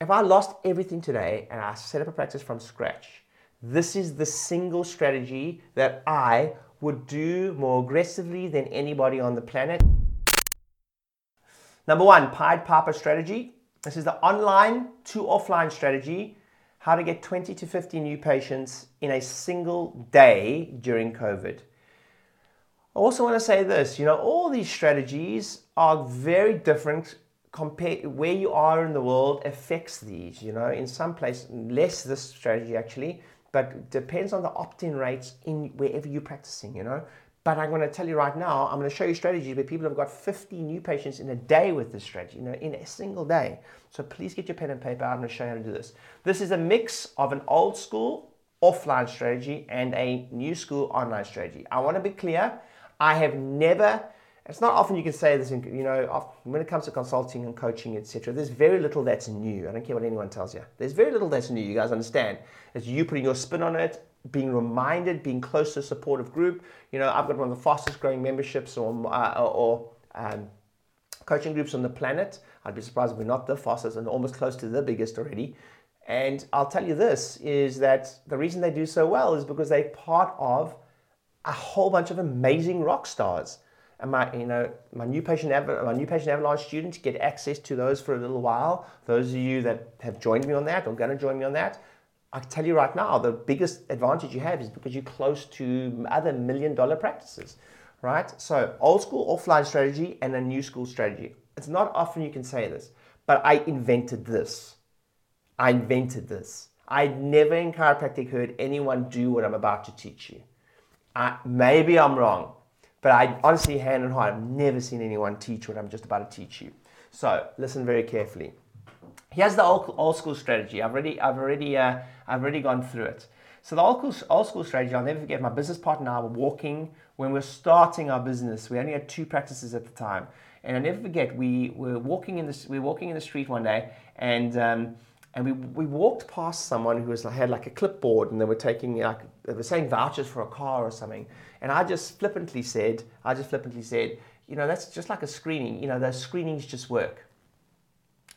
if I lost everything today and I set up a practice from scratch, this is the single strategy that I would do more aggressively than anybody on the planet. Number one, Pied Piper strategy. This is the online to offline strategy. How to get 20 to 50 new patients in a single day during COVID. I also want to say this you know, all these strategies are very different compare where you are in the world affects these you know in some place less this strategy actually but depends on the opt-in rates in wherever you're practicing you know. But i'm going to tell you right now i'm going to show you strategies where people have got 50 new patients in a day with this strategy you know in a single day. So please get your pen and paper. I'm going to show you how to do this. This is a mix of an old school offline strategy and a new school online strategy. I want to be clear i have never it's not often you can say this, in, you know, when it comes to consulting and coaching, etc. There's very little that's new. I don't care what anyone tells you. There's very little that's new. You guys understand? It's you putting your spin on it, being reminded, being close to a supportive group. You know, I've got one of the fastest growing memberships or, uh, or um, coaching groups on the planet. I'd be surprised if we're not the fastest and almost close to the biggest already. And I'll tell you this is that the reason they do so well is because they're part of a whole bunch of amazing rock stars and my you know my new patient my new patient avalanche students get access to those for a little while. Those of you that have joined me on that or going to join me on that i tell you right now the biggest advantage you have is because you're close to other million dollar practices right? So old school offline strategy and a new school strategy. It's not often you can say this but i invented this. I invented this. I never in chiropractic heard anyone do what i'm about to teach you. I, maybe i'm wrong but I honestly, hand on heart, I've never seen anyone teach what I'm just about to teach you. So listen very carefully. Here's the old, old school strategy. I've already, I've already, uh, I've already gone through it. So the old school, old school strategy, I'll never forget. My business partner and I were walking when we were starting our business. We only had two practices at the time, and I'll never forget. We were walking in the we were walking in the street one day, and um, and we, we walked past someone who was had like a clipboard and they were taking like they were saying vouchers for a car or something. And i just flippantly said i just flippantly said you know that's just like a screening. You know those screenings just work.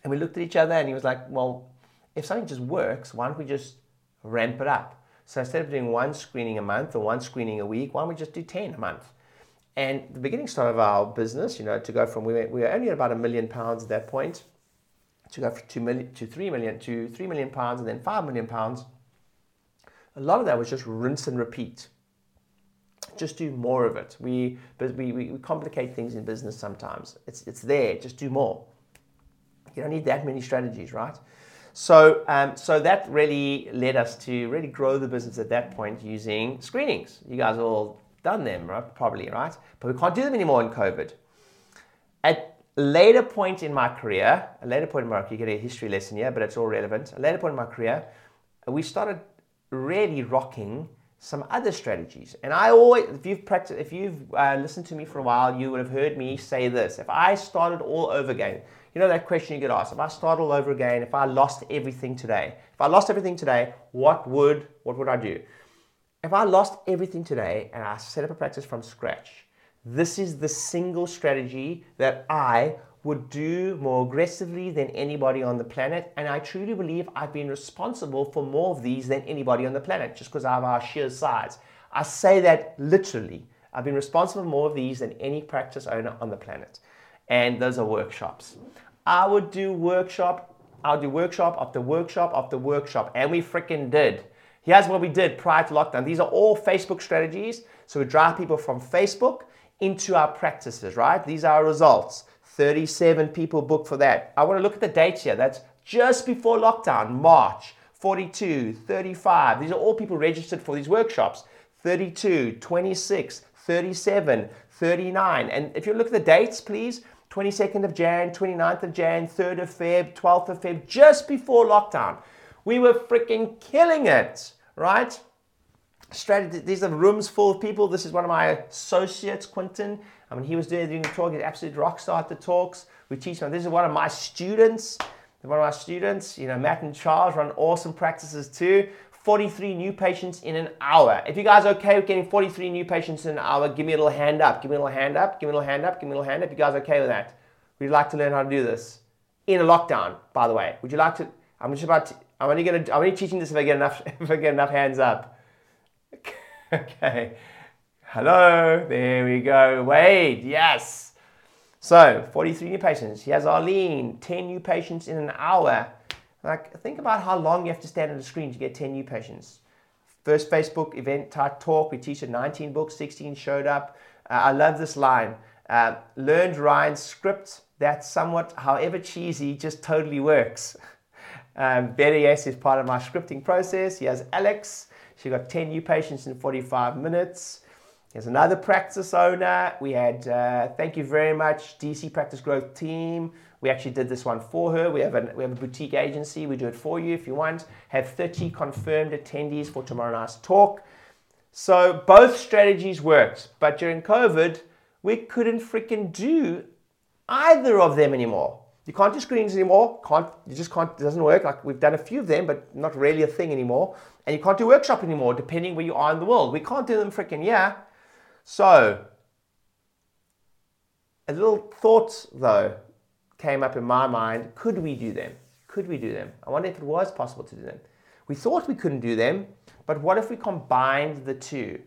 And we looked at each other and he was like well if something just works why don't we just ramp it up? So instead of doing one screening a month or one screening a week why don't we just do 10 a month? And the beginning start of our business you know to go from we were, we were only at about a million pounds at that point to go from two million to three million to three million pounds and then five million pounds. A lot of that was just rinse and repeat. Just do more of it. We but we, we, complicate things in business sometimes. It's it's there. Just do more. You don't need that many strategies, right? So, um, so that really led us to really grow the business at that point using screenings. You guys all done them, right? Probably, right? But we can't do them anymore in COVID. At later point in my career, a later point in my career, you get a history lesson here, but it's all relevant. A later point in my career, we started really rocking some other strategies. And I always, if you've practiced, if you've uh, listened to me for a while, you would have heard me say this. If I started all over again, you know that question you get asked. If I start all over again, if I lost everything today, if I lost everything today, what would what would I do? If I lost everything today and I set up a practice from scratch, this is the single strategy that I would do more aggressively than anybody on the planet. And I truly believe I've been responsible for more of these than anybody on the planet just because of our sheer size. I say that literally. I've been responsible for more of these than any practice owner on the planet. And those are workshops. I would do workshop, I'll do workshop after workshop after workshop. And we freaking did. Here's what we did prior to lockdown. These are all Facebook strategies. So we drive people from Facebook into our practices, right? These are our results. 37 people booked for that. I want to look at the dates here. That's just before lockdown, March, 42, 35. These are all people registered for these workshops. 32, 26, 37, 39. And if you look at the dates, please, 22nd of Jan, 29th of Jan, 3rd of Feb, 12th of Feb, just before lockdown. We were freaking killing it, right? Strategy. These are rooms full of people. This is one of my associates, Quinton. I mean, he was doing, doing the talk. He's absolute rock star at the talks. We teach him. This is one of my students. One of my students, you know, Matt and Charles run awesome practices too. 43 new patients in an hour. If you guys are okay with getting 43 new patients in an hour, give me a little hand up. Give me a little hand up. Give me a little hand up. Give me a little hand up. If You guys okay with that? Would you like to learn how to do this in a lockdown? By the way, would you like to? I'm just about. To, I'm only gonna. I'm only teaching this if I get enough. If I get enough hands up. okay. Hello. There we go. Wade. Yes. So 43 new patients. He has Arlene. 10 new patients in an hour. Like think about how long you have to stand on the screen to get 10 new patients. First Facebook event type talk. We teach 19 books. 16 showed up. Uh, I love this line. Uh, learned Ryan's script that somewhat, however cheesy, just totally works. Um, Betty S is part of my scripting process. He has Alex. She got 10 new patients in 45 minutes. Here's another practice owner. We had, uh, thank you very much, DC Practice Growth Team. We actually did this one for her. We have, a, we have a boutique agency. We do it for you if you want. Have 30 confirmed attendees for tomorrow night's talk. So both strategies worked. But during COVID, we couldn't freaking do either of them anymore. You can't do screens anymore. Can't you just can't? It doesn't work. Like we've done a few of them, but not really a thing anymore. And you can't do workshop anymore, depending where you are in the world. We can't do them freaking yeah. So a little thought though came up in my mind. Could we do them? Could we do them? I wonder if it was possible to do them. We thought we couldn't do them, but what if we combined the two?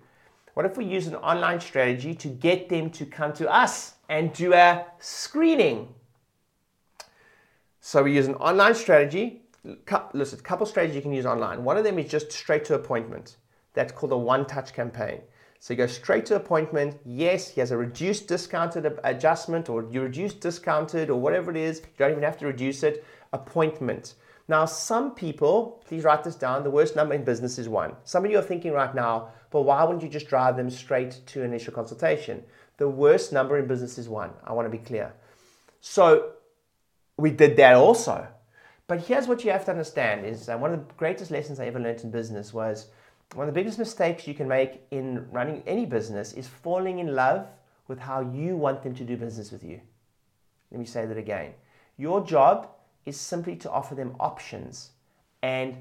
What if we use an online strategy to get them to come to us and do a screening? So we use an online strategy. Listen, a couple strategies you can use online. One of them is just straight to appointment. That's called a one-touch campaign. So you go straight to appointment. Yes, he has a reduced discounted adjustment or you reduced discounted or whatever it is. You don't even have to reduce it. Appointment. Now, some people, please write this down, the worst number in business is one. Some of you are thinking right now, but why wouldn't you just drive them straight to initial consultation? The worst number in business is one. I want to be clear. So we did that also. But here's what you have to understand is uh, one of the greatest lessons I ever learned in business was one of the biggest mistakes you can make in running any business is falling in love with how you want them to do business with you. Let me say that again. Your job is simply to offer them options and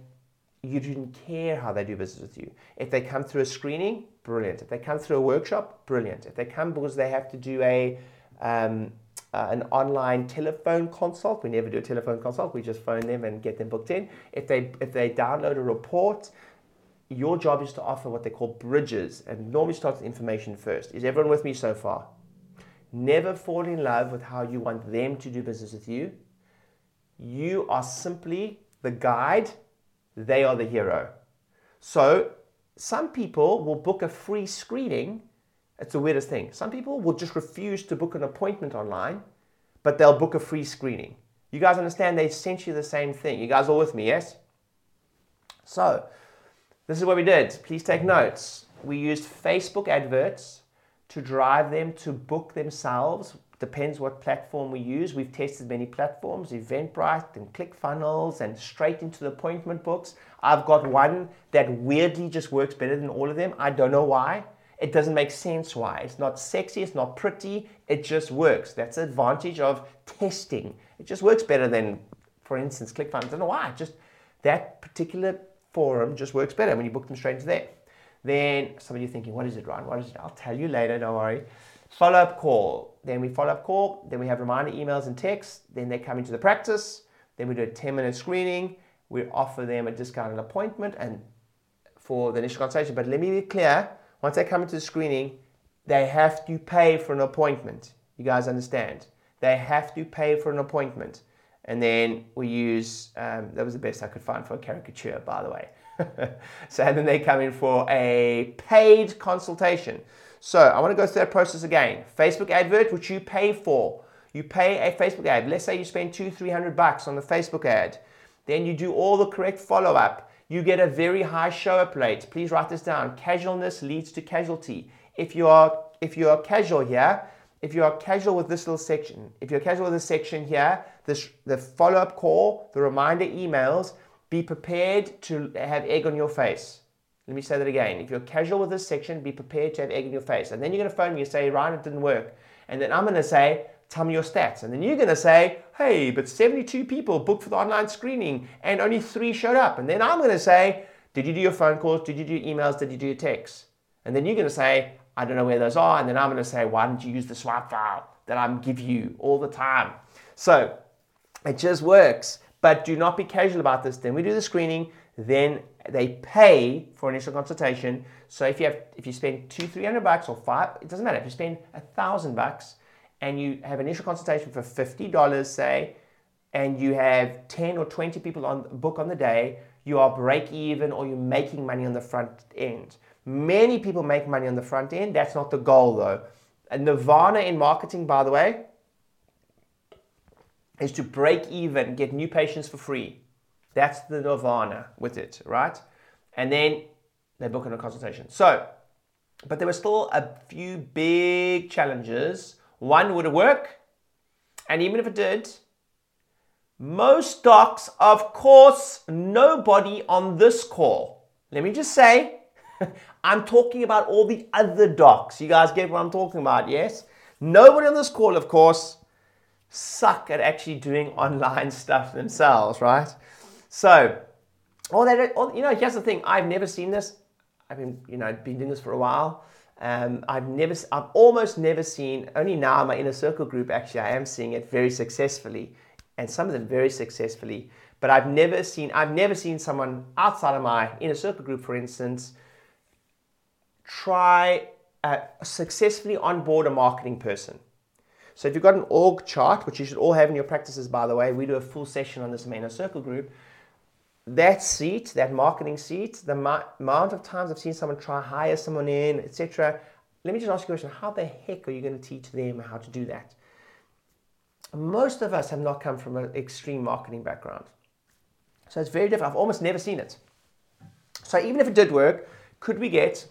you didn't care how they do business with you. If they come through a screening, brilliant. If they come through a workshop, brilliant. If they come because they have to do a um, uh, an online telephone consult, we never do a telephone consult. We just phone them and get them booked in. If they if they download a report, your job is to offer what they call bridges, and normally starts with information first. Is everyone with me so far? Never fall in love with how you want them to do business with you. You are simply the guide they are the hero. So some people will book a free screening. It's the weirdest thing. Some people will just refuse to book an appointment online, but they'll book a free screening. You guys understand they're essentially the same thing. You guys all with me, yes? So, this is what we did. Please take notes. We used Facebook adverts to drive them to book themselves Depends what platform we use. We've tested many platforms, Eventbrite and ClickFunnels and straight into the appointment books. I've got one that weirdly just works better than all of them. I don't know why. It doesn't make sense why. It's not sexy, it's not pretty, it just works. That's the advantage of testing. It just works better than, for instance, ClickFunnels. I don't know why. Just that particular forum just works better when you book them straight into there. Then some of you thinking, what is it, Ryan? What is it? I'll tell you later, don't worry. Follow up call. Then we follow up call. Then we have reminder emails and texts. Then they come into the practice. Then we do a 10 minute screening. We offer them a discounted appointment and for the initial consultation. But let me be clear once they come into the screening, they have to pay for an appointment. You guys understand? They have to pay for an appointment. And then we use, um, that was the best I could find for a caricature, by the way. so then they come in for a paid consultation. So I want to go through that process again. Facebook advert, which you pay for. You pay a Facebook ad. Let's say you spend two, three hundred bucks on the Facebook ad. Then you do all the correct follow up. You get a very high show up rate. Please write this down. Casualness leads to casualty. If you are if you are casual here, if you are casual with this little section, if you're casual with this section here, this the follow up call, the reminder emails, be prepared to have egg on your face. Let me say that again. If you're casual with this section, be prepared to have egg in your face. And then you're going to phone me and say, Ryan, it didn't work. And then I'm going to say, tell me your stats. And then you're going to say, hey, but 72 people booked for the online screening and only three showed up. And then I'm going to say, did you do your phone calls? Did you do emails? Did you do your texts? And then you're going to say, I don't know where those are. And then I'm going to say, why didn't you use the swipe file that I'm give you all the time? So it just works. But do not be casual about this. Then we do the screening. Then they pay for initial consultation. So if you have, if you spend two, three hundred bucks or five, it doesn't matter. If you spend a thousand bucks and you have initial consultation for fifty dollars, say, and you have ten or twenty people on book on the day, you are break even or you're making money on the front end. Many people make money on the front end. That's not the goal though. And nirvana in marketing, by the way, is to break even, get new patients for free. That's the nirvana with it, right? And then they book in a consultation. So, but there were still a few big challenges. One, would it work? And even if it did, most docs, of course, nobody on this call. Let me just say, I'm talking about all the other docs. You guys get what I'm talking about, yes? Nobody on this call, of course, suck at actually doing online stuff themselves, right? So, all that, all, you know, here's the thing. I've never seen this. I've been, you know, been doing this for a while. Um, I've never, I've almost never seen. Only now, my inner circle group, actually, I am seeing it very successfully, and some of them very successfully. But I've never seen, I've never seen someone outside of my inner circle group, for instance, try uh, successfully onboard a marketing person. So if you've got an org chart, which you should all have in your practices, by the way, we do a full session on this in inner circle group. That seat, that marketing seat, the amount of times I've seen someone try hire someone in, etc. Let me just ask you a question: How the heck are you going to teach them how to do that? Most of us have not come from an extreme marketing background, so it's very different. I've almost never seen it. So even if it did work, could we get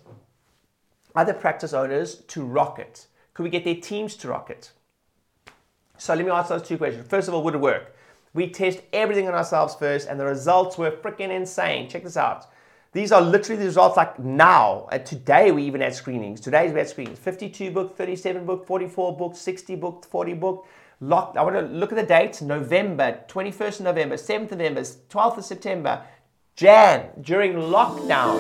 other practice owners to rock it? Could we get their teams to rock it? So let me ask those two questions. First of all, would it work? We test everything on ourselves first, and the results were freaking insane. Check this out. These are literally the results like now. And today we even had screenings. Today's we had screenings. 52 booked, 37 booked, 44 booked, 60 booked, 40 booked. Locked. I want to look at the dates. November, 21st of November, 7th of November, 12th of September, Jan, during lockdown.